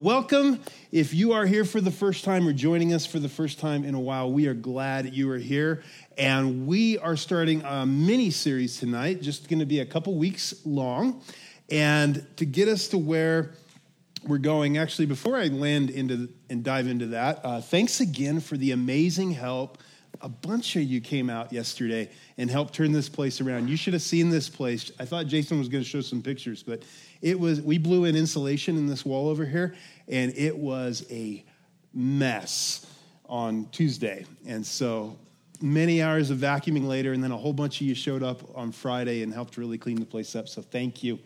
Welcome. If you are here for the first time or joining us for the first time in a while, we are glad you are here. And we are starting a mini series tonight, just going to be a couple weeks long. And to get us to where we're going, actually, before I land into and dive into that, uh, thanks again for the amazing help. A bunch of you came out yesterday and helped turn this place around. You should have seen this place. I thought Jason was going to show some pictures, but it was, we blew in insulation in this wall over here, and it was a mess on Tuesday. And so many hours of vacuuming later, and then a whole bunch of you showed up on Friday and helped really clean the place up. So thank you.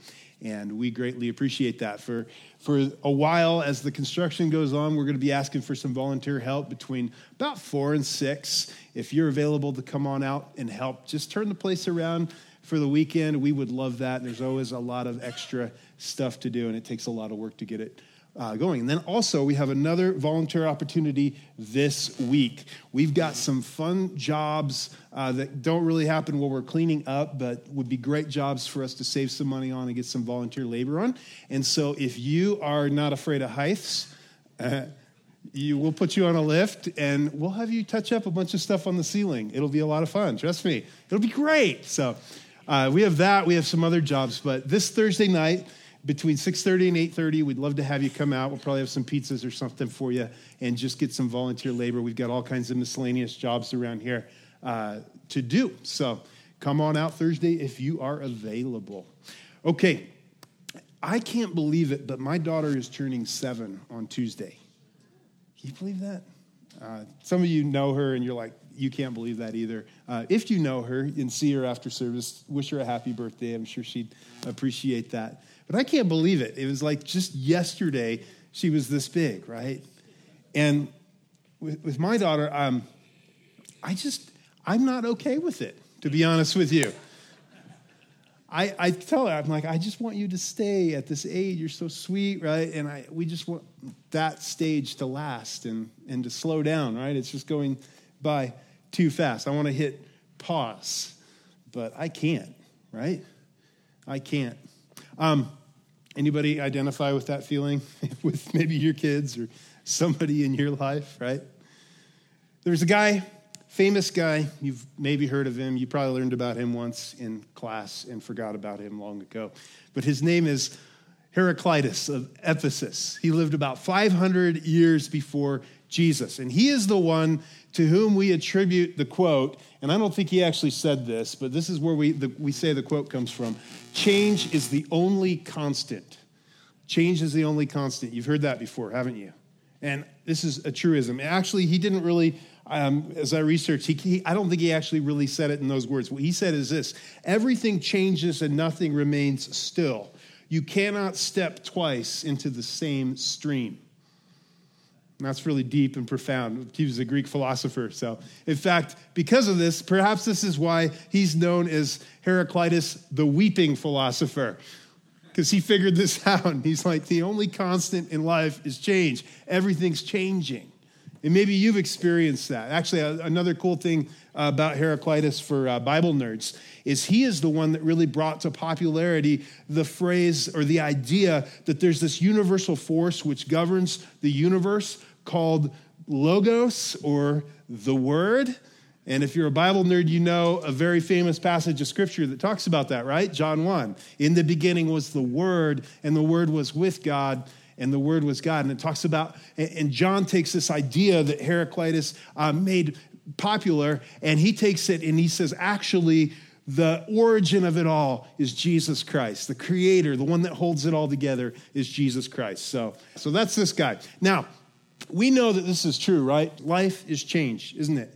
And we greatly appreciate that. For, for a while, as the construction goes on, we're going to be asking for some volunteer help between about four and six. If you're available to come on out and help, just turn the place around for the weekend. We would love that. There's always a lot of extra stuff to do, and it takes a lot of work to get it uh, going. And then also, we have another volunteer opportunity this week. We've got some fun jobs uh, that don't really happen while we're cleaning up, but would be great jobs for us to save some money on and get some volunteer labor on. And so, if you are not afraid of heights, uh, you will put you on a lift and we'll have you touch up a bunch of stuff on the ceiling. It'll be a lot of fun. Trust me, it'll be great. So, uh, we have that. We have some other jobs, but this Thursday night between 6.30 and 8.30 we'd love to have you come out. We'll probably have some pizzas or something for you and just get some volunteer labor. We've got all kinds of miscellaneous jobs around here uh, to do. So come on out thursday if you are available. Okay. I can't believe it but my daughter is turning seven on tuesday. Can you believe that? Uh, some of you know her and you're like you can't believe that either. Uh, if you know her and see her after service, wish her a happy birthday. I'm sure she'd appreciate that. But I can't believe it. It was like just yesterday she was this big, right? And with, with my daughter, um, I just, I'm not okay with it, to be honest with you. I, I tell her, I'm like, I just want you to stay at this age. You're so sweet, right? And I, we just want that stage to last and, and to slow down, right? It's just going by too fast. I want to hit pause, but I can't, right? I can't. Um, anybody identify with that feeling with maybe your kids or somebody in your life, right? There's a guy, famous guy, you've maybe heard of him. You probably learned about him once in class and forgot about him long ago. But his name is Heraclitus of Ephesus. He lived about 500 years before Jesus. And he is the one to whom we attribute the quote, and I don't think he actually said this, but this is where we, the, we say the quote comes from change is the only constant. Change is the only constant. You've heard that before, haven't you? And this is a truism. Actually, he didn't really, um, as I researched, he, he, I don't think he actually really said it in those words. What he said is this everything changes and nothing remains still. You cannot step twice into the same stream. And that's really deep and profound. He was a Greek philosopher. So, in fact, because of this, perhaps this is why he's known as Heraclitus, the weeping philosopher, because he figured this out. He's like, the only constant in life is change, everything's changing. And maybe you've experienced that. Actually, another cool thing about Heraclitus for uh, Bible nerds is he is the one that really brought to popularity the phrase or the idea that there's this universal force which governs the universe called Logos or the Word. And if you're a Bible nerd, you know a very famous passage of scripture that talks about that, right? John 1. In the beginning was the Word, and the Word was with God, and the Word was God. And it talks about, and John takes this idea that Heraclitus uh, made popular, and he takes it and he says, actually, the origin of it all is Jesus Christ. The creator, the one that holds it all together is Jesus Christ. So, so that's this guy. Now, we know that this is true, right? Life is change, isn't it?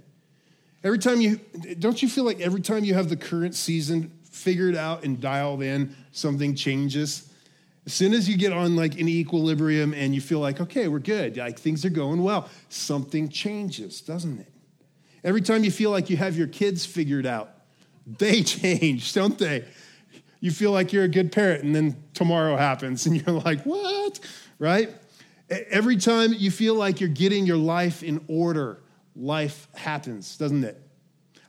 Every time you, don't you feel like every time you have the current season figured out and dialed in, something changes? As soon as you get on like an equilibrium and you feel like, okay, we're good, like things are going well, something changes, doesn't it? Every time you feel like you have your kids figured out, they change, don't they? You feel like you're a good parent, and then tomorrow happens, and you're like, what? Right? Every time you feel like you're getting your life in order, life happens, doesn't it?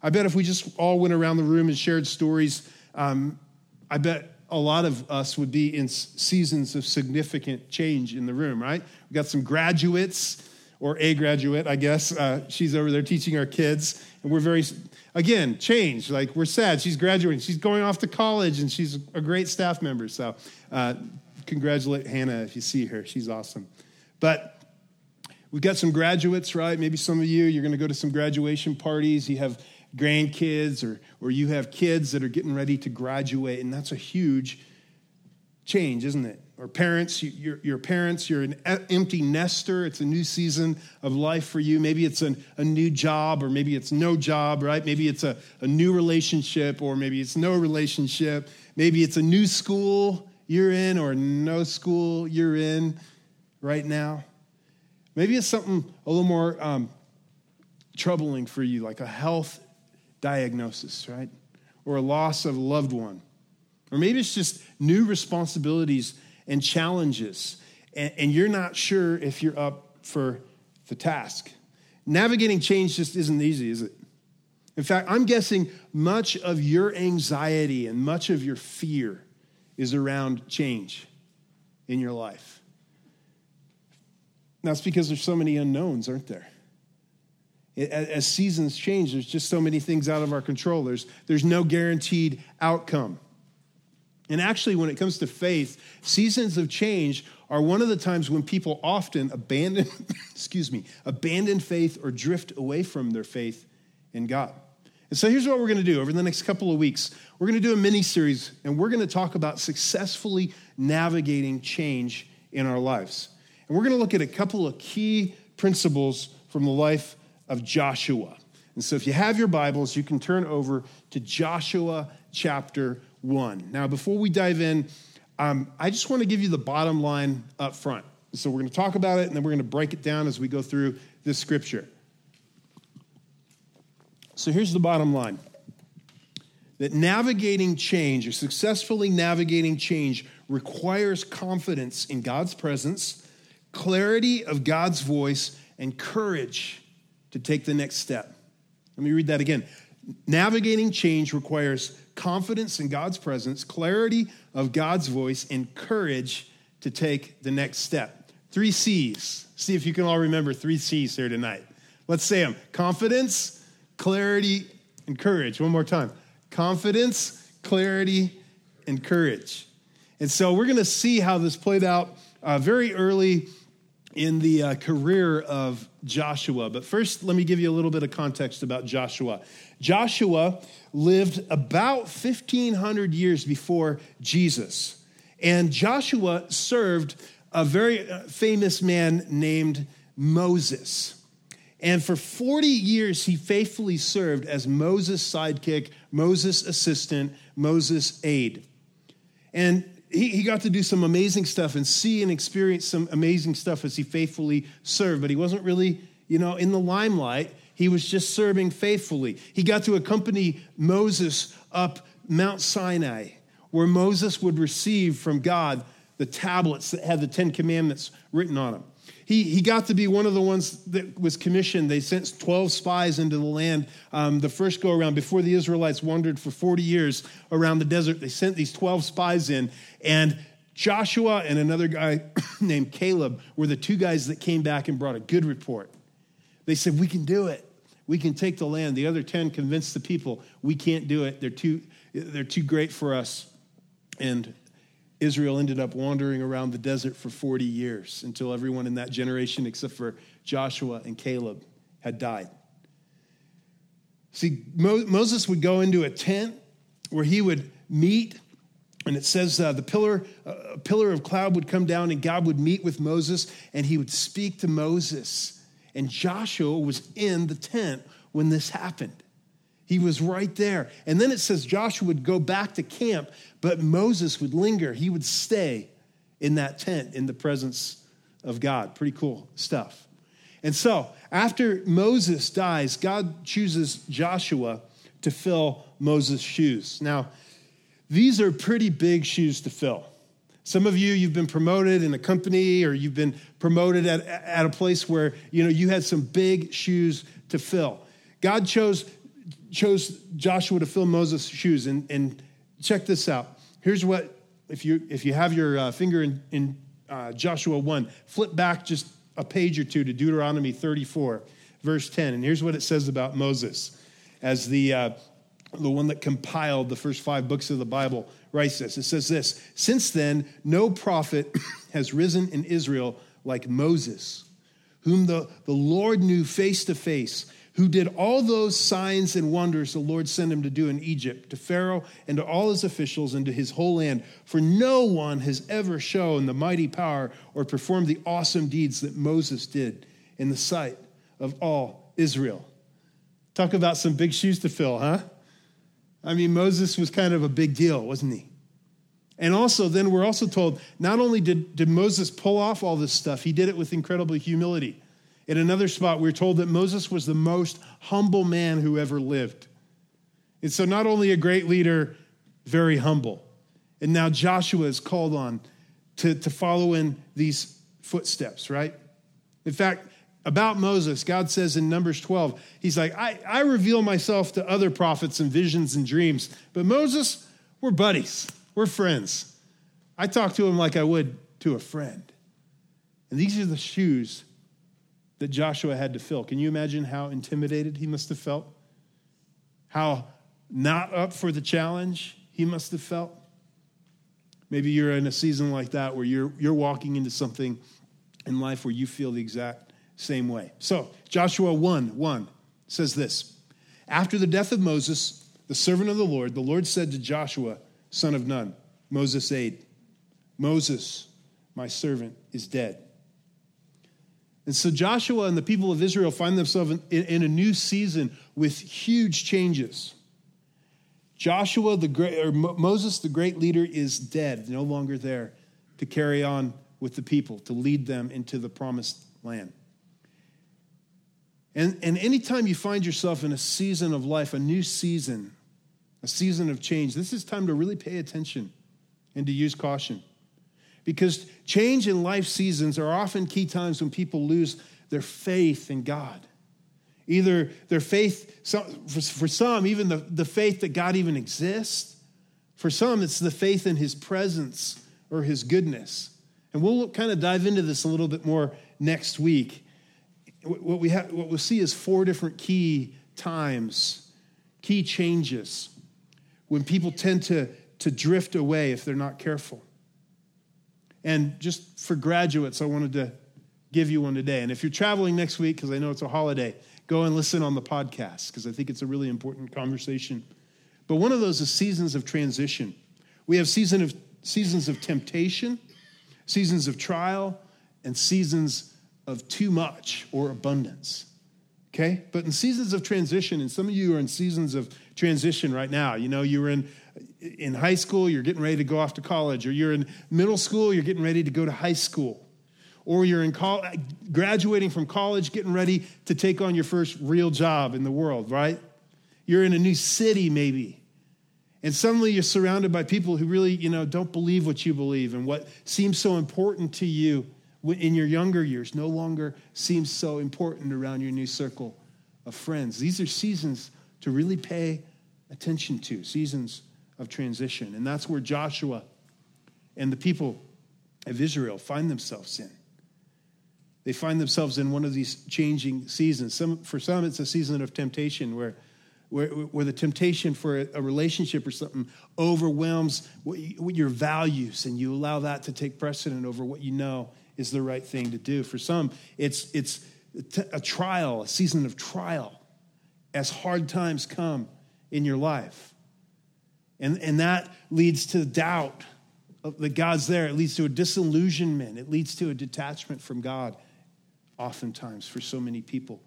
I bet if we just all went around the room and shared stories, um, I bet a lot of us would be in seasons of significant change in the room, right? We've got some graduates or a graduate, I guess. Uh, she's over there teaching our kids, and we're very, again, change. Like we're sad. She's graduating. She's going off to college, and she's a great staff member. So, uh, congratulate Hannah if you see her. She's awesome. But we've got some graduates, right? Maybe some of you, you're going to go to some graduation parties. You have grandkids, or or you have kids that are getting ready to graduate, and that's a huge change, isn't it? or parents, you're, you're parents, you're an empty nester. It's a new season of life for you. Maybe it's an, a new job, or maybe it's no job, right? Maybe it's a, a new relationship, or maybe it's no relationship. Maybe it's a new school you're in, or no school you're in right now. Maybe it's something a little more um, troubling for you, like a health diagnosis, right? Or a loss of a loved one. Or maybe it's just new responsibilities and challenges, and, and you're not sure if you're up for the task. Navigating change just isn't easy, is it? In fact, I'm guessing much of your anxiety and much of your fear is around change in your life. That's because there's so many unknowns, aren't there? As seasons change, there's just so many things out of our control. There's, there's no guaranteed outcome. And actually, when it comes to faith, seasons of change are one of the times when people often abandon, excuse me, abandon faith or drift away from their faith in God. And so here's what we're going to do over the next couple of weeks. We're going to do a mini series, and we're going to talk about successfully navigating change in our lives. And we're going to look at a couple of key principles from the life of Joshua. And so if you have your Bibles, you can turn over to Joshua chapter 1. Now, before we dive in, um, I just want to give you the bottom line up front. So we're going to talk about it and then we're going to break it down as we go through this scripture. So here's the bottom line that navigating change or successfully navigating change requires confidence in God's presence, clarity of God's voice, and courage to take the next step. Let me read that again. Navigating change requires confidence in God's presence, clarity of God's voice, and courage to take the next step. Three C's. See if you can all remember three C's here tonight. Let's say them confidence, clarity, and courage. One more time confidence, clarity, and courage. And so we're going to see how this played out uh, very early in the uh, career of Joshua. But first, let me give you a little bit of context about Joshua. Joshua lived about 1,500 years before Jesus. And Joshua served a very uh, famous man named Moses. And for 40 years, he faithfully served as Moses' sidekick, Moses' assistant, Moses' aide. And he, he got to do some amazing stuff and see and experience some amazing stuff as he faithfully served, but he wasn't really, you know, in the limelight. He was just serving faithfully. He got to accompany Moses up Mount Sinai, where Moses would receive from God the tablets that had the Ten Commandments written on them. He, he got to be one of the ones that was commissioned. They sent 12 spies into the land um, the first go around before the Israelites wandered for 40 years around the desert. They sent these 12 spies in, and Joshua and another guy named Caleb were the two guys that came back and brought a good report. They said, We can do it. We can take the land. The other 10 convinced the people, We can't do it. They're too, they're too great for us. And Israel ended up wandering around the desert for 40 years until everyone in that generation, except for Joshua and Caleb, had died. See, Mo- Moses would go into a tent where he would meet, and it says uh, the pillar, uh, a pillar of cloud would come down, and God would meet with Moses, and he would speak to Moses. And Joshua was in the tent when this happened. He was right there. And then it says Joshua would go back to camp, but Moses would linger. He would stay in that tent in the presence of God. Pretty cool stuff. And so, after Moses dies, God chooses Joshua to fill Moses' shoes. Now, these are pretty big shoes to fill. Some of you, you've been promoted in a company or you've been promoted at, at a place where, you know, you had some big shoes to fill. God chose chose Joshua to fill Moses' shoes. And, and check this out. Here's what if you if you have your uh, finger in, in uh, Joshua 1, flip back just a page or two to Deuteronomy 34, verse 10. And here's what it says about Moses as the, uh, the one that compiled the first five books of the Bible writes this. It says this Since then, no prophet has risen in Israel like Moses, whom the, the Lord knew face to face who did all those signs and wonders the Lord sent him to do in Egypt, to Pharaoh and to all his officials and to his whole land. For no one has ever shown the mighty power or performed the awesome deeds that Moses did in the sight of all Israel. Talk about some big shoes to fill, huh? I mean, Moses was kind of a big deal, wasn't he? And also, then we're also told not only did, did Moses pull off all this stuff, he did it with incredible humility. In another spot, we're told that Moses was the most humble man who ever lived. And so, not only a great leader, very humble. And now Joshua is called on to, to follow in these footsteps, right? In fact, about Moses, God says in Numbers 12, He's like, I, I reveal myself to other prophets in visions and dreams, but Moses, we're buddies, we're friends. I talk to him like I would to a friend. And these are the shoes that Joshua had to fill. Can you imagine how intimidated he must have felt? How not up for the challenge he must have felt? Maybe you're in a season like that where you're, you're walking into something in life where you feel the exact same way. So, Joshua 1 1 says this After the death of Moses, the servant of the Lord, the Lord said to Joshua, son of Nun, Moses' aide, Moses, my servant, is dead. And so Joshua and the people of Israel find themselves in, in a new season with huge changes. Joshua, the great, or Moses, the great leader, is dead, no longer there to carry on with the people, to lead them into the promised land. And, and anytime you find yourself in a season of life, a new season, a season of change, this is time to really pay attention and to use caution. Because change in life seasons are often key times when people lose their faith in God. Either their faith, for some, even the, the faith that God even exists. For some, it's the faith in his presence or his goodness. And we'll kind of dive into this a little bit more next week. What, we have, what we'll see is four different key times, key changes when people tend to, to drift away if they're not careful. And just for graduates, I wanted to give you one today. And if you're traveling next week, because I know it's a holiday, go and listen on the podcast, because I think it's a really important conversation. But one of those is seasons of transition. We have season of, seasons of temptation, seasons of trial, and seasons of too much or abundance. Okay? But in seasons of transition, and some of you are in seasons of transition right now. You know, you're in in high school, you're getting ready to go off to college, or you're in middle school, you're getting ready to go to high school, or you're in college, graduating from college, getting ready to take on your first real job in the world, right? You're in a new city, maybe. And suddenly you're surrounded by people who really, you know, don't believe what you believe and what seems so important to you in your younger years no longer seems so important around your new circle of friends. These are seasons to really pay attention to, seasons of transition. And that's where Joshua and the people of Israel find themselves in. They find themselves in one of these changing seasons. Some, for some, it's a season of temptation where, where, where the temptation for a, relationship or something overwhelms what, you, what your values, and you allow that to take precedent over what you know is the right thing to do. For some, it's, it's a trial, a season of trial as hard times come in your life. And, and that leads to doubt that God's there. It leads to a disillusionment. It leads to a detachment from God, oftentimes, for so many people.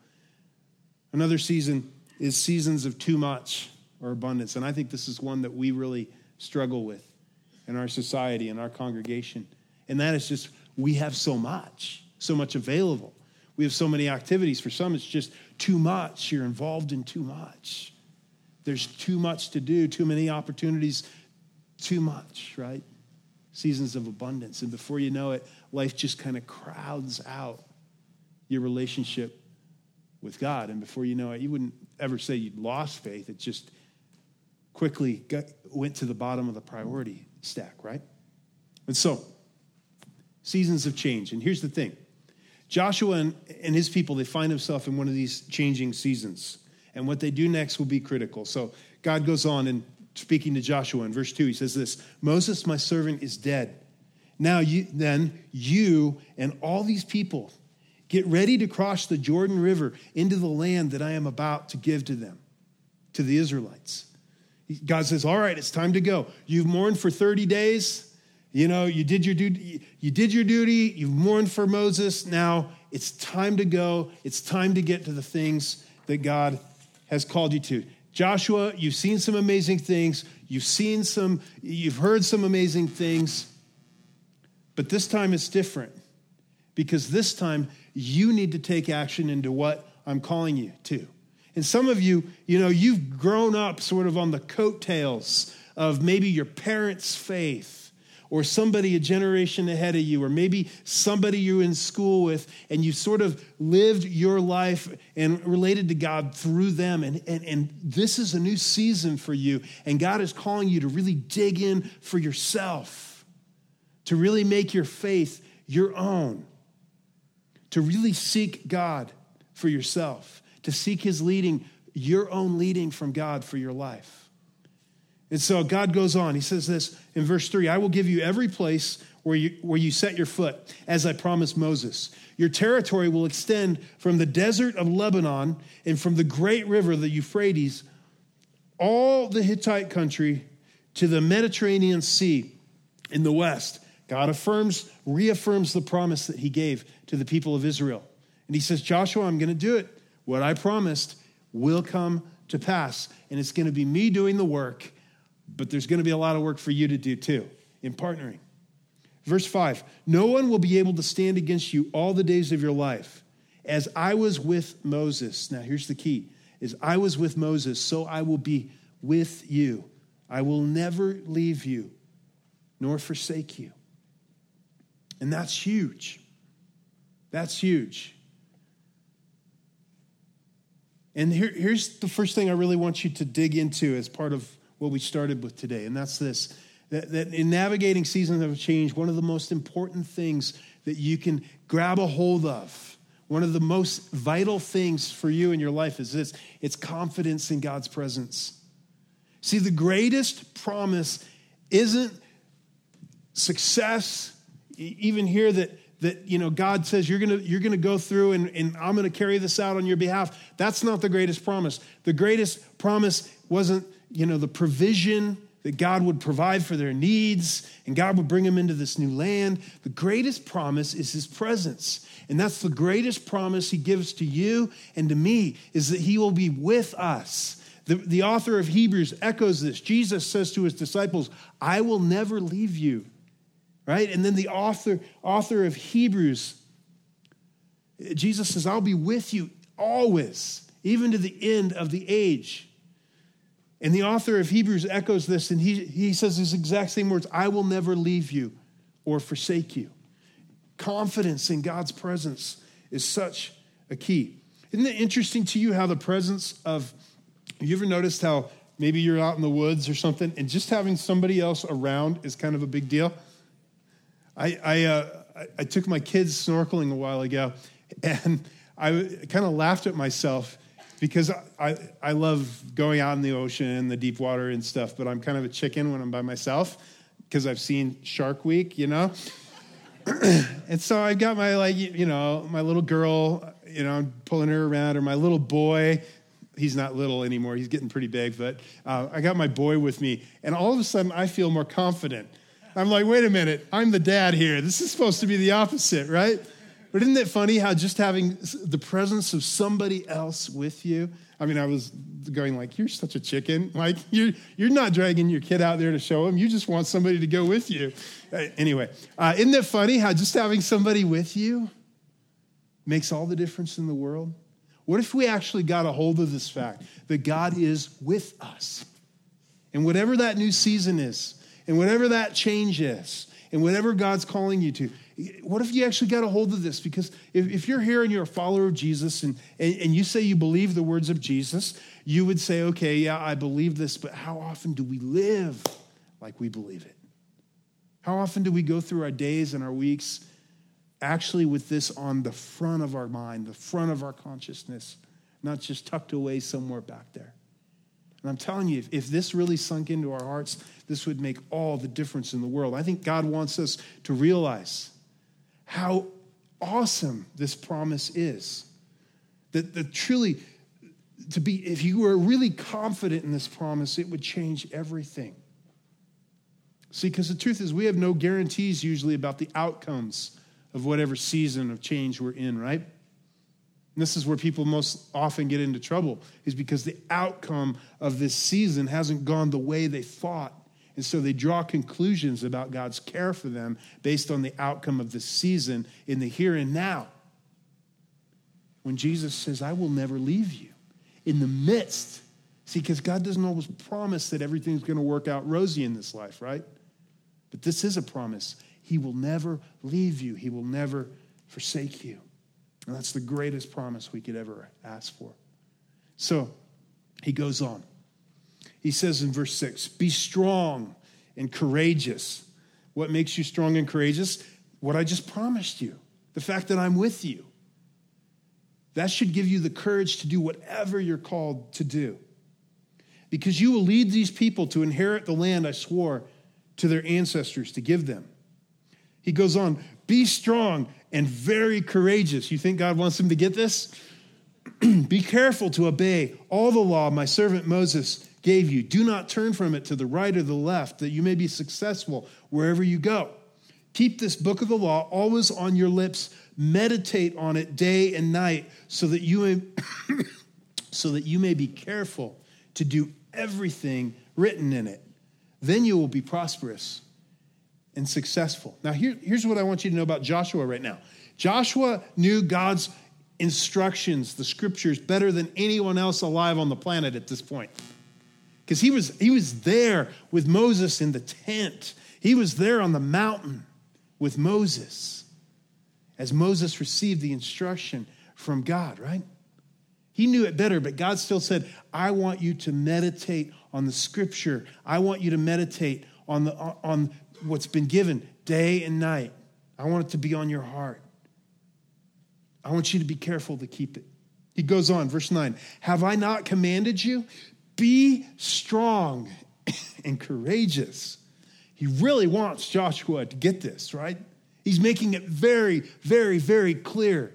Another season is seasons of too much or abundance. And I think this is one that we really struggle with in our society, in our congregation. And that is just we have so much, so much available. We have so many activities. For some, it's just too much. You're involved in too much. There's too much to do, too many opportunities, too much, right? Seasons of abundance. And before you know it, life just kind of crowds out your relationship with God. And before you know it, you wouldn't ever say you'd lost faith. It just quickly got, went to the bottom of the priority stack, right? And so, seasons of change. And here's the thing Joshua and, and his people, they find themselves in one of these changing seasons. And what they do next will be critical. So God goes on and speaking to Joshua in verse 2, he says this Moses, my servant, is dead. Now you, then, you and all these people get ready to cross the Jordan River into the land that I am about to give to them, to the Israelites. God says, All right, it's time to go. You've mourned for 30 days. You know, you did your duty, you did your duty, you've mourned for Moses. Now it's time to go. It's time to get to the things that God has called you to. Joshua, you've seen some amazing things. You've seen some, you've heard some amazing things. But this time it's different because this time you need to take action into what I'm calling you to. And some of you, you know, you've grown up sort of on the coattails of maybe your parents' faith or somebody a generation ahead of you, or maybe somebody you're in school with, and you sort of lived your life and related to God through them. And, and, and this is a new season for you, and God is calling you to really dig in for yourself, to really make your faith your own, to really seek God for yourself, to seek His leading, your own leading from God for your life. And so God goes on. He says this in verse 3 I will give you every place where you, where you set your foot, as I promised Moses. Your territory will extend from the desert of Lebanon and from the great river, the Euphrates, all the Hittite country to the Mediterranean Sea in the west. God affirms, reaffirms the promise that he gave to the people of Israel. And he says, Joshua, I'm going to do it. What I promised will come to pass. And it's going to be me doing the work but there's going to be a lot of work for you to do too in partnering. Verse 5 No one will be able to stand against you all the days of your life. As I was with Moses, now here's the key is I was with Moses, so I will be with you. I will never leave you nor forsake you. And that's huge. That's huge. And here, here's the first thing I really want you to dig into as part of what we started with today, and that's this that, that in navigating seasons of change, one of the most important things that you can grab a hold of, one of the most vital things for you in your life is this it's confidence in God's presence. See, the greatest promise isn't success, even here that that you know god says you're gonna you're gonna go through and, and i'm gonna carry this out on your behalf that's not the greatest promise the greatest promise wasn't you know, the provision that God would provide for their needs and God would bring them into this new land. The greatest promise is his presence. And that's the greatest promise he gives to you and to me is that he will be with us. The, the author of Hebrews echoes this. Jesus says to his disciples, I will never leave you. Right? And then the author, author of Hebrews, Jesus says, I'll be with you always, even to the end of the age. And the author of Hebrews echoes this, and he, he says these exact same words I will never leave you or forsake you. Confidence in God's presence is such a key. Isn't it interesting to you how the presence of, you ever noticed how maybe you're out in the woods or something, and just having somebody else around is kind of a big deal? I, I, uh, I took my kids snorkeling a while ago, and I kind of laughed at myself because I, I love going out in the ocean, the deep water and stuff, but I'm kind of a chicken when I'm by myself because I've seen Shark Week, you know? and so I've got my, like, you know, my little girl, you know, I'm pulling her around, or my little boy. He's not little anymore, he's getting pretty big, but uh, I got my boy with me. And all of a sudden, I feel more confident. I'm like, wait a minute, I'm the dad here. This is supposed to be the opposite, right? But isn't it funny how just having the presence of somebody else with you? I mean, I was going like, "You're such a chicken! Like you're you're not dragging your kid out there to show him. You just want somebody to go with you." Anyway, uh, isn't it funny how just having somebody with you makes all the difference in the world? What if we actually got a hold of this fact that God is with us, and whatever that new season is, and whatever that change is, and whatever God's calling you to, what if you actually got a hold of this? Because if, if you're here and you're a follower of Jesus and, and, and you say you believe the words of Jesus, you would say, okay, yeah, I believe this, but how often do we live like we believe it? How often do we go through our days and our weeks actually with this on the front of our mind, the front of our consciousness, not just tucked away somewhere back there? And I'm telling you, if, if this really sunk into our hearts, this would make all the difference in the world. I think God wants us to realize how awesome this promise is. That, that truly, to be, if you were really confident in this promise, it would change everything. See, because the truth is, we have no guarantees usually about the outcomes of whatever season of change we're in, right? And this is where people most often get into trouble, is because the outcome of this season hasn't gone the way they thought. And so they draw conclusions about God's care for them based on the outcome of the season in the here and now. When Jesus says, I will never leave you in the midst. See, because God doesn't always promise that everything's going to work out rosy in this life, right? But this is a promise. He will never leave you, He will never forsake you. And that's the greatest promise we could ever ask for. So he goes on. He says in verse 6 Be strong and courageous. What makes you strong and courageous? What I just promised you. The fact that I'm with you. That should give you the courage to do whatever you're called to do. Because you will lead these people to inherit the land I swore to their ancestors to give them. He goes on, be strong and very courageous. You think God wants him to get this? be careful to obey all the law my servant Moses gave you. Do not turn from it to the right or the left, that you may be successful wherever you go. Keep this book of the law always on your lips. Meditate on it day and night, so that you may, so that you may be careful to do everything written in it. Then you will be prosperous and successful. Now, here, here's what I want you to know about Joshua right now Joshua knew God's instructions, the scriptures, better than anyone else alive on the planet at this point. Because he was, he was there with Moses in the tent, he was there on the mountain with Moses as Moses received the instruction from God, right? He knew it better, but God still said, I want you to meditate on the scripture. I want you to meditate on, the, on what's been given day and night. I want it to be on your heart. I want you to be careful to keep it. He goes on, verse 9 Have I not commanded you? Be strong and courageous. He really wants Joshua to get this, right? He's making it very, very, very clear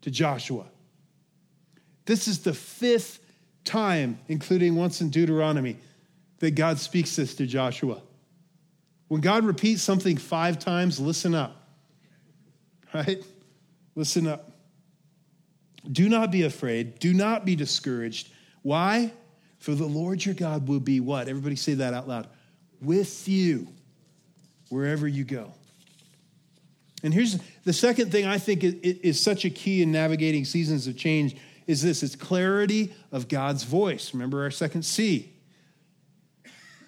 to Joshua. This is the fifth time, including once in Deuteronomy, that God speaks this to Joshua. When God repeats something five times, listen up. Right? Listen up. Do not be afraid. Do not be discouraged. Why? For the Lord your God will be what? Everybody say that out loud. With you wherever you go. And here's the second thing I think is such a key in navigating seasons of change is this it's clarity of God's voice. Remember our second C.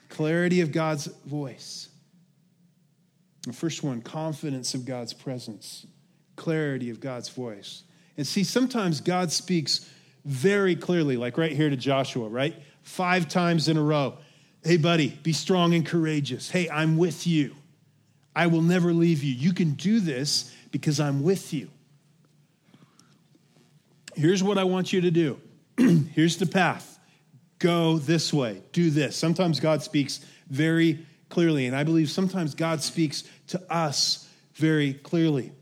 Clarity of God's voice. The first one, confidence of God's presence, clarity of God's voice. And see, sometimes God speaks very clearly, like right here to Joshua, right? Five times in a row. Hey, buddy, be strong and courageous. Hey, I'm with you. I will never leave you. You can do this because I'm with you. Here's what I want you to do. Here's the path. Go this way. Do this. Sometimes God speaks very clearly. And I believe sometimes God speaks to us very clearly.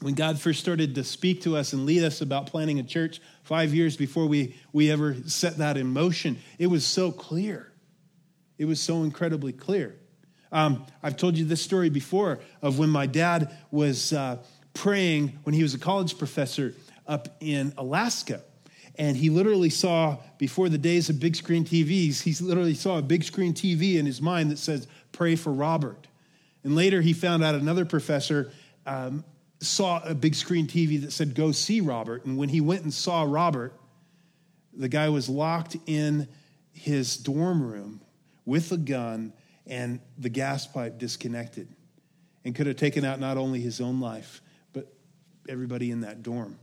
When God first started to speak to us and lead us about planting a church five years before we, we ever set that in motion, it was so clear. It was so incredibly clear. Um, I've told you this story before of when my dad was uh, praying when he was a college professor up in Alaska. And he literally saw, before the days of big screen TVs, he literally saw a big screen TV in his mind that says, Pray for Robert. And later he found out another professor um, saw a big screen TV that said, Go see Robert. And when he went and saw Robert, the guy was locked in his dorm room with a gun and the gas pipe disconnected and could have taken out not only his own life, but everybody in that dorm.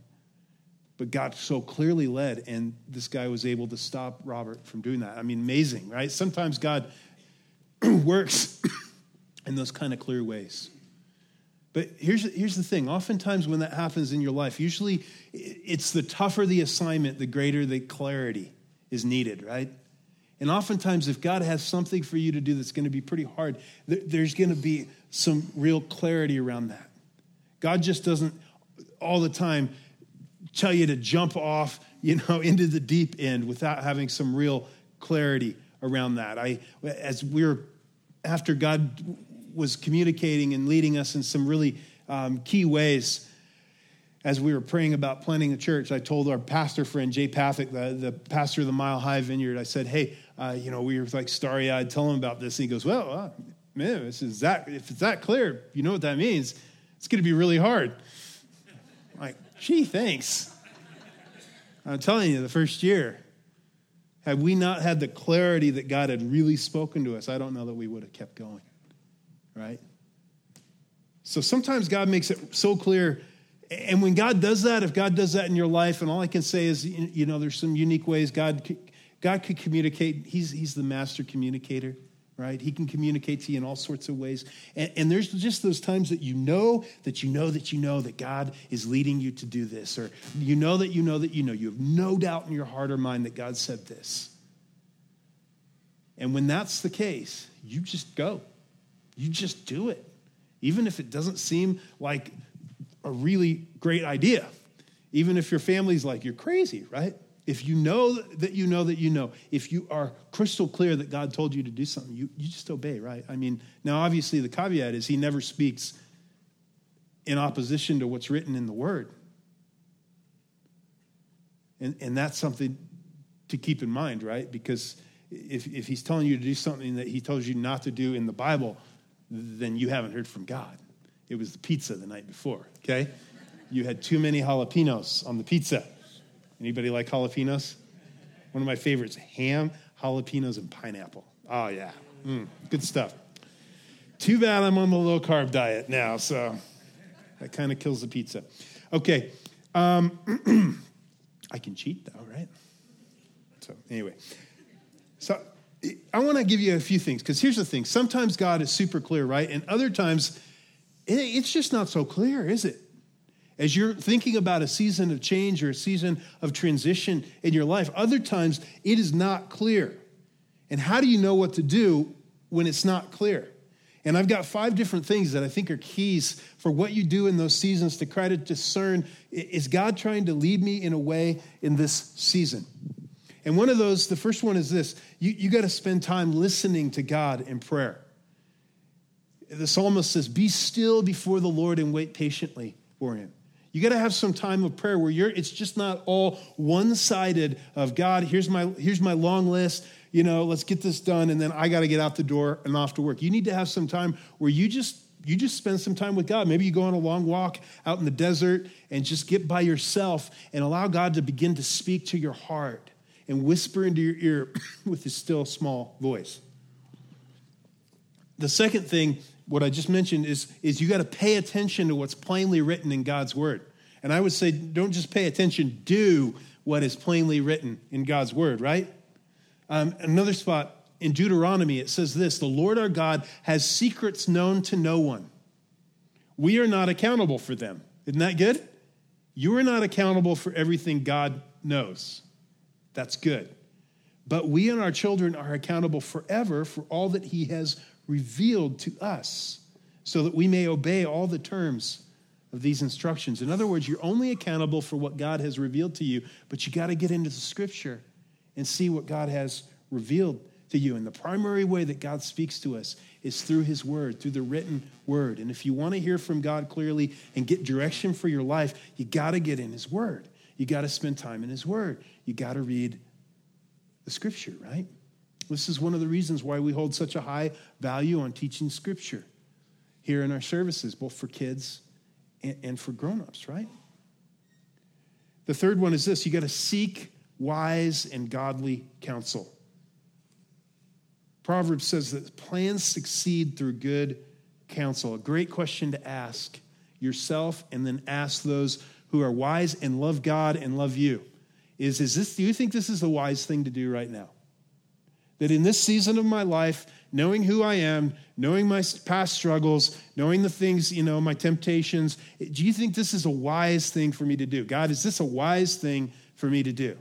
But God so clearly led, and this guy was able to stop Robert from doing that. I mean, amazing, right? Sometimes God works in those kind of clear ways. But here's, here's the thing oftentimes, when that happens in your life, usually it's the tougher the assignment, the greater the clarity is needed, right? And oftentimes, if God has something for you to do that's going to be pretty hard, there's going to be some real clarity around that. God just doesn't all the time tell you to jump off, you know, into the deep end without having some real clarity around that. I, as we are after God was communicating and leading us in some really um, key ways as we were praying about planting a church, I told our pastor friend, Jay Pathak, the, the pastor of the Mile High Vineyard, I said, hey, uh, you know, we were like starry eyed, tell him about this. And he goes, well, uh, man, this is that, if it's that clear, you know what that means. It's going to be really hard. I'm like, gee, thanks. I'm telling you, the first year, had we not had the clarity that God had really spoken to us, I don't know that we would have kept going, right? So sometimes God makes it so clear and when God does that, if God does that in your life, and all I can say is, you know, there's some unique ways God could, God could communicate. He's, he's the master communicator, right? He can communicate to you in all sorts of ways. And, and there's just those times that you know that you know that you know that God is leading you to do this, or you know that you know that you know. You have no doubt in your heart or mind that God said this. And when that's the case, you just go. You just do it. Even if it doesn't seem like a really great idea, even if your family's like, you're crazy, right? If you know that you know that you know, if you are crystal clear that God told you to do something, you, you just obey, right? I mean, now obviously the caveat is he never speaks in opposition to what's written in the word. And, and that's something to keep in mind, right? Because if, if he's telling you to do something that he tells you not to do in the Bible, then you haven't heard from God. It was the pizza the night before, okay? You had too many jalapenos on the pizza. Anybody like jalapenos? One of my favorites, ham, jalapenos, and pineapple. Oh, yeah. Mm, good stuff. Too bad I'm on the low carb diet now, so that kind of kills the pizza. Okay. Um, I can cheat though, right? So, anyway. So, I want to give you a few things because here's the thing. Sometimes God is super clear, right? And other times it's just not so clear, is it? As you're thinking about a season of change or a season of transition in your life, other times it is not clear. And how do you know what to do when it's not clear? And I've got five different things that I think are keys for what you do in those seasons to try to discern is God trying to lead me in a way in this season? And one of those, the first one is this you, you got to spend time listening to God in prayer the psalmist says, Be still before the Lord and wait patiently for him. You got to have some time of prayer where you're, it's just not all one sided of God, here's my, here's my long list, you know, let's get this done, and then I got to get out the door and off to work. You need to have some time where you just, you just spend some time with God. Maybe you go on a long walk out in the desert and just get by yourself and allow God to begin to speak to your heart and whisper into your ear with his still small voice. The second thing what I just mentioned is, is you got to pay attention to what's plainly written in God's word. And I would say, don't just pay attention, do what is plainly written in God's word, right? Um, another spot in Deuteronomy, it says this The Lord our God has secrets known to no one. We are not accountable for them. Isn't that good? You are not accountable for everything God knows. That's good. But we and our children are accountable forever for all that He has revealed to us so that we may obey all the terms of these instructions. In other words, you're only accountable for what God has revealed to you, but you got to get into the scripture and see what God has revealed to you. And the primary way that God speaks to us is through his word, through the written word. And if you want to hear from God clearly and get direction for your life, you got to get in his word. You got to spend time in his word. You got to read the scripture, right? This is one of the reasons why we hold such a high value on teaching Scripture here in our services, both for kids and, and for grown-ups, right? The third one is this you got to seek wise and godly counsel. Proverbs says that plans succeed through good counsel. A great question to ask yourself and then ask those who are wise and love God and love you is, is this, do you think this is the wise thing to do right now? that in this season of my life, knowing who I am, knowing my past struggles, knowing the things, you know, my temptations. Do you think this is a wise thing for me to do? God, is this a wise thing for me to do?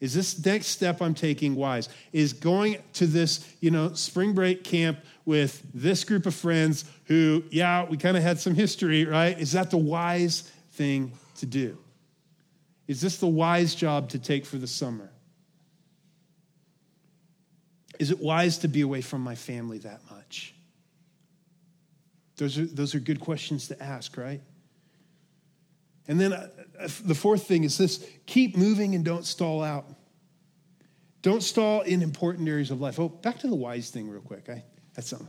Is this next step I'm taking wise? Is going to this, you know, spring break camp with this group of friends who, yeah, we kind of had some history, right? Is that the wise thing to do? Is this the wise job to take for the summer? Is it wise to be away from my family that much? Those are, those are good questions to ask, right? And then uh, uh, the fourth thing is this keep moving and don't stall out. Don't stall in important areas of life. Oh, back to the wise thing, real quick. I, that's something.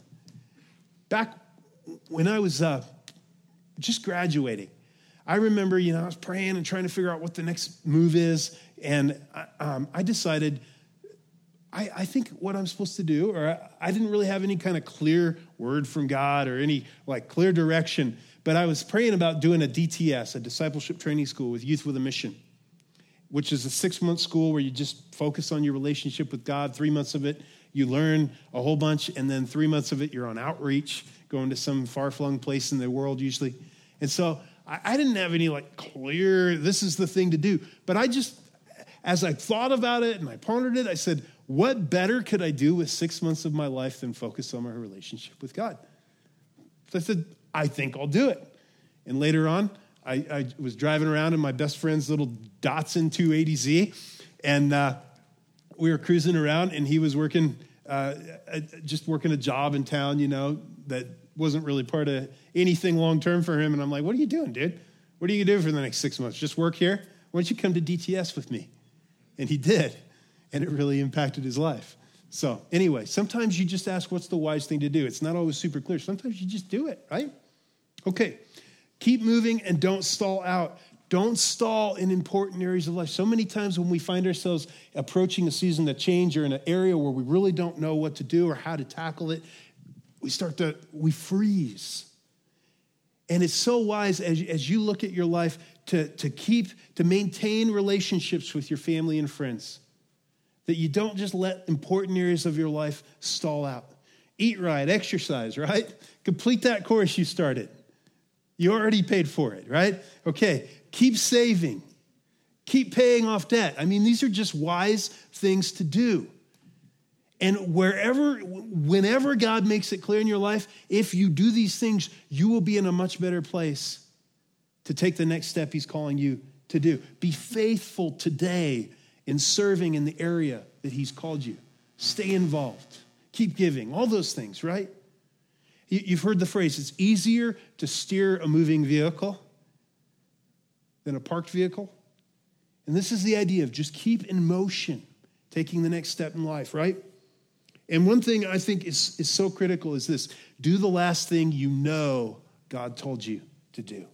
Back when I was uh, just graduating, I remember, you know, I was praying and trying to figure out what the next move is. And uh, um, I decided I, I, think what I'm supposed to do, or I, I, didn't really have any kind of clear word from God or any like clear direction, but I was praying about doing a DTS, a discipleship training school with Youth with a Mission, which is a six month school where you just focus on your relationship with God. Three months of it, you learn a whole bunch, and then three months of it, you're on outreach, going to some far flung place in the world usually. And so I, I didn't have any like clear, this is the thing to do, but I just, as I thought about it and I pondered it, I said, what better could I do with six months of my life than focus on my relationship with God? So I said, I think I'll do it. And later on, I, I was driving around in my best friend's little Datsun 280Z, and uh, we were cruising around, and he was working, uh, just working a job in town, you know, that wasn't really part of anything long term for him. And I'm like, what are you doing, dude? What are you going to do for the next six months? Just work here? Why don't you come to DTS with me? And he did and it really impacted his life. So, anyway, sometimes you just ask what's the wise thing to do. It's not always super clear. Sometimes you just do it, right? Okay, keep moving and don't stall out. Don't stall in important areas of life. So many times when we find ourselves approaching a season of change or in an area where we really don't know what to do or how to tackle it, we start to, we freeze. And it's so wise as, as you look at your life to, to keep, to maintain relationships with your family and friends that you don't just let important areas of your life stall out. Eat right, exercise, right? Complete that course you started. You already paid for it, right? Okay, keep saving, keep paying off debt. I mean, these are just wise things to do. And wherever, whenever God makes it clear in your life, if you do these things, you will be in a much better place to take the next step He's calling you to do. Be faithful today in serving in the area that He's called you. Stay involved, keep giving, all those things, right? You've heard the phrase it's easier to steer a moving vehicle than a parked vehicle. And this is the idea of just keep in motion, taking the next step in life, right? And one thing I think is, is so critical is this do the last thing you know God told you to do.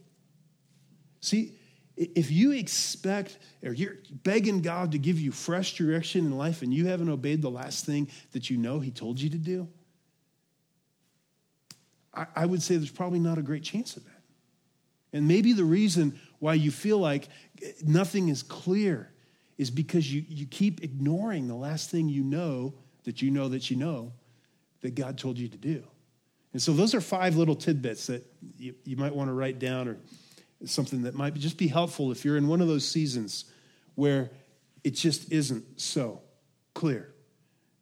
See, if you expect or you're begging God to give you fresh direction in life and you haven't obeyed the last thing that you know He told you to do, I, I would say there's probably not a great chance of that. And maybe the reason why you feel like eh, nothing is clear is because you, you keep ignoring the last thing you know that you know that you know that God told you to do. And so those are five little tidbits that you, you might want to write down or something that might just be helpful if you're in one of those seasons where it just isn't so clear.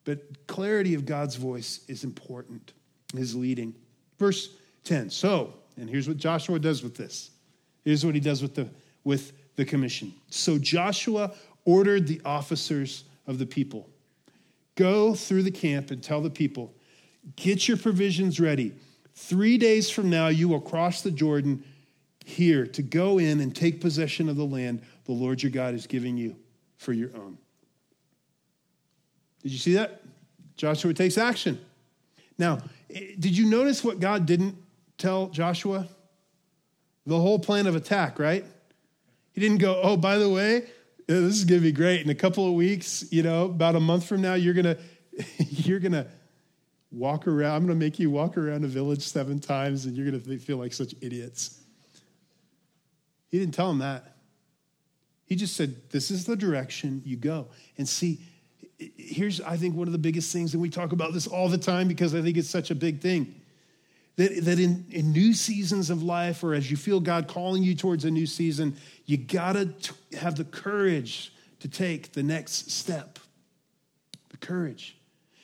But clarity of God's voice is important, his leading. Verse 10. So, and here's what Joshua does with this. Here's what he does with the with the commission. So Joshua ordered the officers of the people, go through the camp and tell the people, get your provisions ready. Three days from now, you will cross the Jordan here to go in and take possession of the land the Lord your God is giving you for your own. Did you see that? Joshua takes action. Now, eh, did you notice what God didn't tell Joshua? The whole plan of attack, right? He didn't go, oh, by the way, this is going to be great. In a couple of weeks, you know, about a month from now, you're going to, you're going to walk around. I'm going to make you walk around a village seven times and you're going to feel like such idiots. He didn't tell him that. He just said, This is the direction you go. And see, here's, I think, one of the biggest things, and we talk about this all the time because I think it's such a big thing. That, that in, in new seasons of life, or as you feel God calling you towards a new season, you gotta have the courage to take the next step. The courage.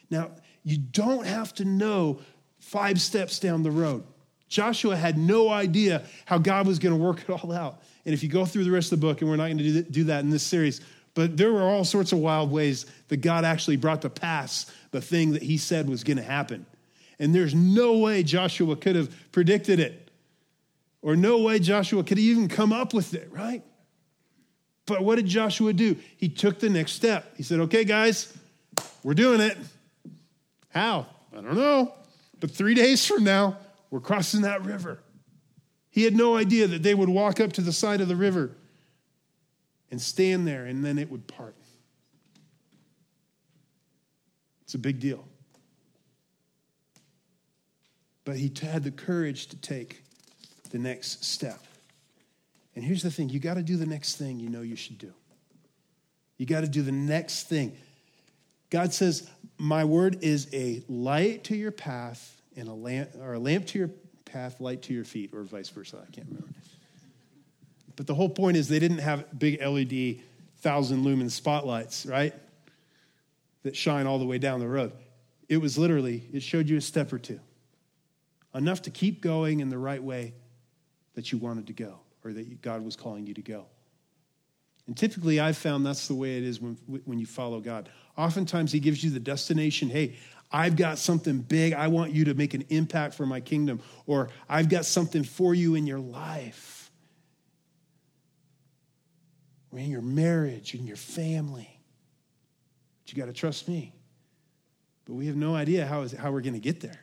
Now, you don't have to know five steps down the road. Joshua had no idea how God was going to work it all out. And if you go through the rest of the book, and we're not going to do that in this series, but there were all sorts of wild ways that God actually brought to pass the thing that he said was going to happen. And there's no way Joshua could have predicted it, or no way Joshua could even come up with it, right? But what did Joshua do? He took the next step. He said, Okay, guys, we're doing it. How? I don't know. But three days from now, we're crossing that river. He had no idea that they would walk up to the side of the river and stand there, and then it would part. It's a big deal. But he had the courage to take the next step. And here's the thing you got to do the next thing you know you should do. You got to do the next thing. God says, My word is a light to your path and a lamp, or a lamp to your path, light to your feet, or vice versa. I can't remember. But the whole point is they didn't have big LED thousand lumen spotlights, right? That shine all the way down the road. It was literally, it showed you a step or two, enough to keep going in the right way that you wanted to go or that God was calling you to go. And typically, I've found that's the way it is when, when you follow God. Oftentimes, He gives you the destination hey, I've got something big. I want you to make an impact for my kingdom. Or I've got something for you in your life, or in your marriage, in your family. But you got to trust me. But we have no idea how, is, how we're going to get there.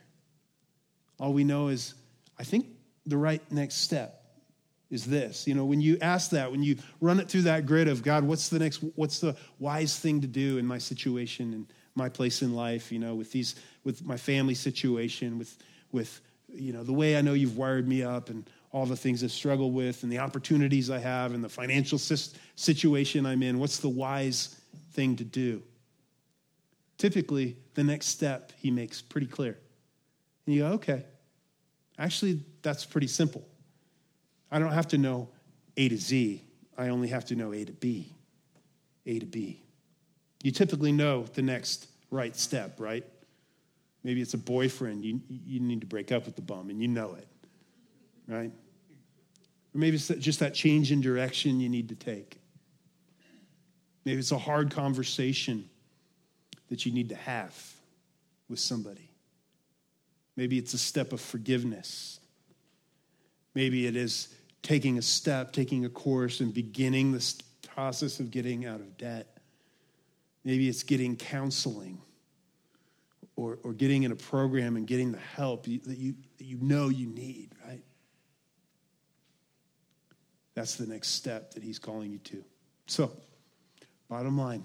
All we know is, I think the right next step is this. You know, when you ask that, when you run it through that grid of God, what's the next, what's the wise thing to do in my situation and my place in life, you know, with these, with my family situation, with, with, you know, the way I know you've wired me up and all the things I struggle with and the opportunities I have and the financial situation I'm in. What's the wise thing to do? Typically, the next step he makes pretty clear. And you go, okay, actually, that's pretty simple. I don't have to know A to Z. I only have to know A to B. A to B. You typically know the next right step, right? Maybe it's a boyfriend. You, you need to break up with the bum, and you know it, right? Or maybe it's just that change in direction you need to take. Maybe it's a hard conversation that you need to have with somebody. Maybe it's a step of forgiveness. Maybe it is taking a step, taking a course, and beginning this process of getting out of debt. Maybe it's getting counseling or, or getting in a program and getting the help that you, that you know you need, right? That's the next step that he's calling you to. So, bottom line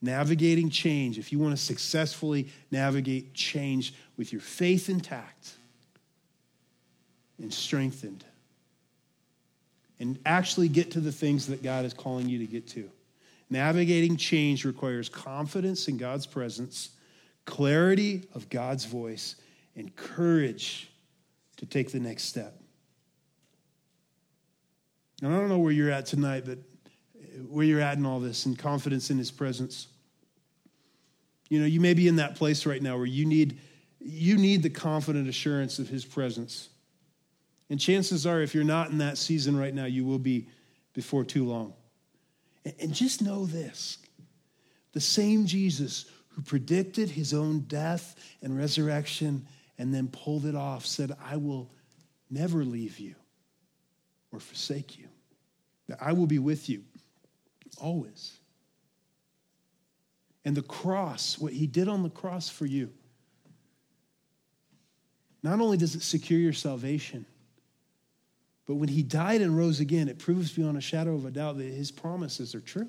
navigating change, if you want to successfully navigate change with your faith intact and strengthened, and actually get to the things that God is calling you to get to. Navigating change requires confidence in God's presence, clarity of God's voice, and courage to take the next step. And I don't know where you're at tonight, but where you're at in all this and confidence in his presence. You know, you may be in that place right now where you need you need the confident assurance of his presence. And chances are, if you're not in that season right now, you will be before too long. And just know this the same Jesus who predicted his own death and resurrection and then pulled it off said, I will never leave you or forsake you. That I will be with you always. And the cross, what he did on the cross for you, not only does it secure your salvation, but when he died and rose again, it proves beyond a shadow of a doubt that his promises are true.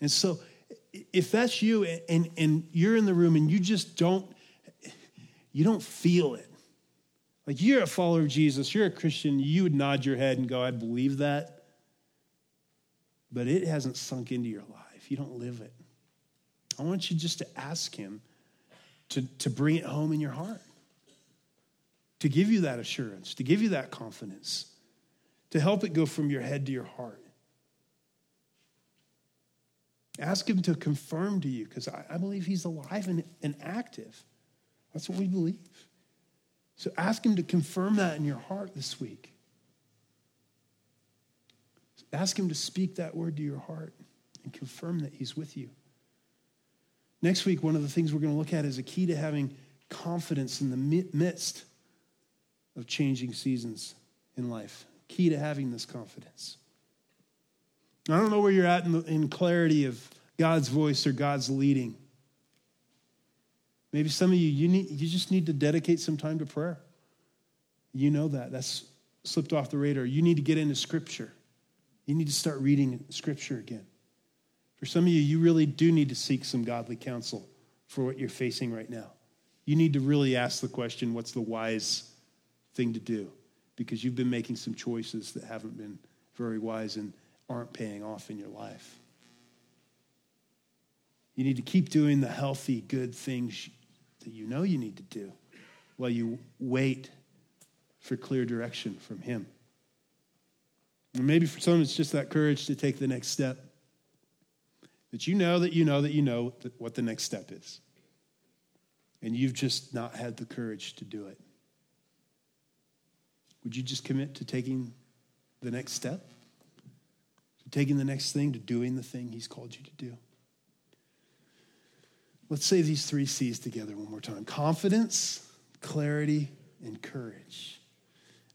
And so, if that's you and, and you're in the room and you just don't, you don't feel it. Like you're a follower of Jesus, you're a Christian, you would nod your head and go, I believe that. But it hasn't sunk into your life. you don't live it. I want you just to ask Him to, to bring it home in your heart, to give you that assurance, to give you that confidence, to help it go from your head to your heart. Ask Him to confirm to you, because I, I, believe He's alive and, and active. That's what we believe. So ask Him to confirm that in your heart this week. Ask Him to speak that word to your heart and confirm that He's with you. Next week, one of the things we're going to look at is a key to having confidence in the midst of changing seasons in life. Key to having this confidence. I don't know where you're at in, the, in clarity of God's voice or God's leading. Maybe some of you, you, need, you just need to dedicate some time to prayer. You know that. That's slipped off the radar. You need to get into Scripture. You need to start reading Scripture again. For some of you, you really do need to seek some godly counsel for what you're facing right now. You need to really ask the question what's the wise thing to do? Because you've been making some choices that haven't been very wise and aren't paying off in your life. You need to keep doing the healthy, good things that you know you need to do while you wait for clear direction from Him. Maybe for some, it's just that courage to take the next step. That you know that you know that you know what the next step is. And you've just not had the courage to do it. Would you just commit to taking the next step? To taking the next thing, to doing the thing He's called you to do? Let's say these three C's together one more time confidence, clarity, and courage.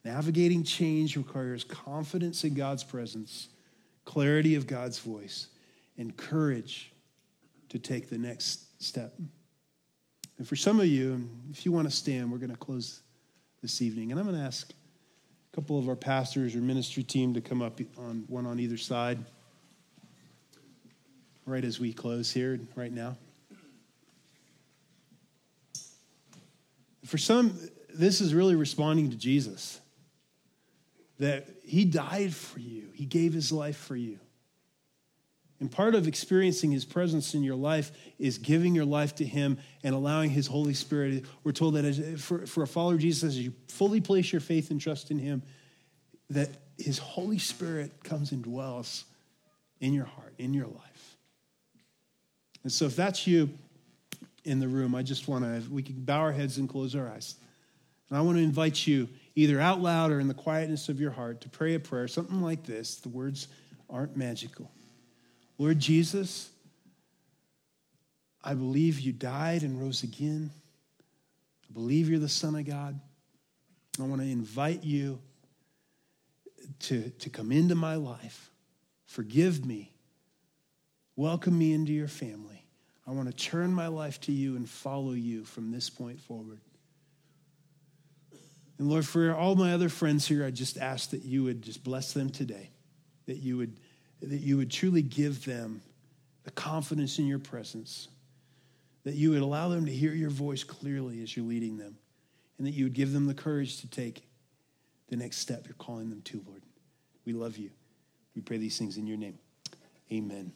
Navigating change requires confidence in God's presence, clarity of God's voice, and courage to take the next step. And for some of you, if you want to stand, we're going to close this evening. And I'm going to ask a couple of our pastors or ministry team to come up on one on either side right as we close here right now. For some, this is really responding to Jesus that he died for you, he gave his life for you. And part of experiencing his presence in your life is giving your life to him and allowing his Holy Spirit. We're told that as, for, for a follower of Jesus, as you fully place your faith and trust in him, that his Holy Spirit comes and dwells in your heart, in your life. And so if that's you in the room, I just want to, we can bow our heads and close our eyes. And I want to invite you either out loud or in the quietness of your heart, to pray a prayer, something like this. The words aren't magical. Lord Jesus, I believe you died and rose again. I believe you're the Son of God. I want to invite you to, to come into my life. Forgive me. Welcome me into your family. I want to turn my life to you and follow you from this point forward. And Lord, for all my other friends here, I just ask that you would just bless them today, that you would, that you would truly give them the confidence in your presence, that you would allow them to hear your voice clearly as you're leading them, and that you would give them the courage to take the next step you're calling them to, Lord. We love you. We pray these things in your name. Amen.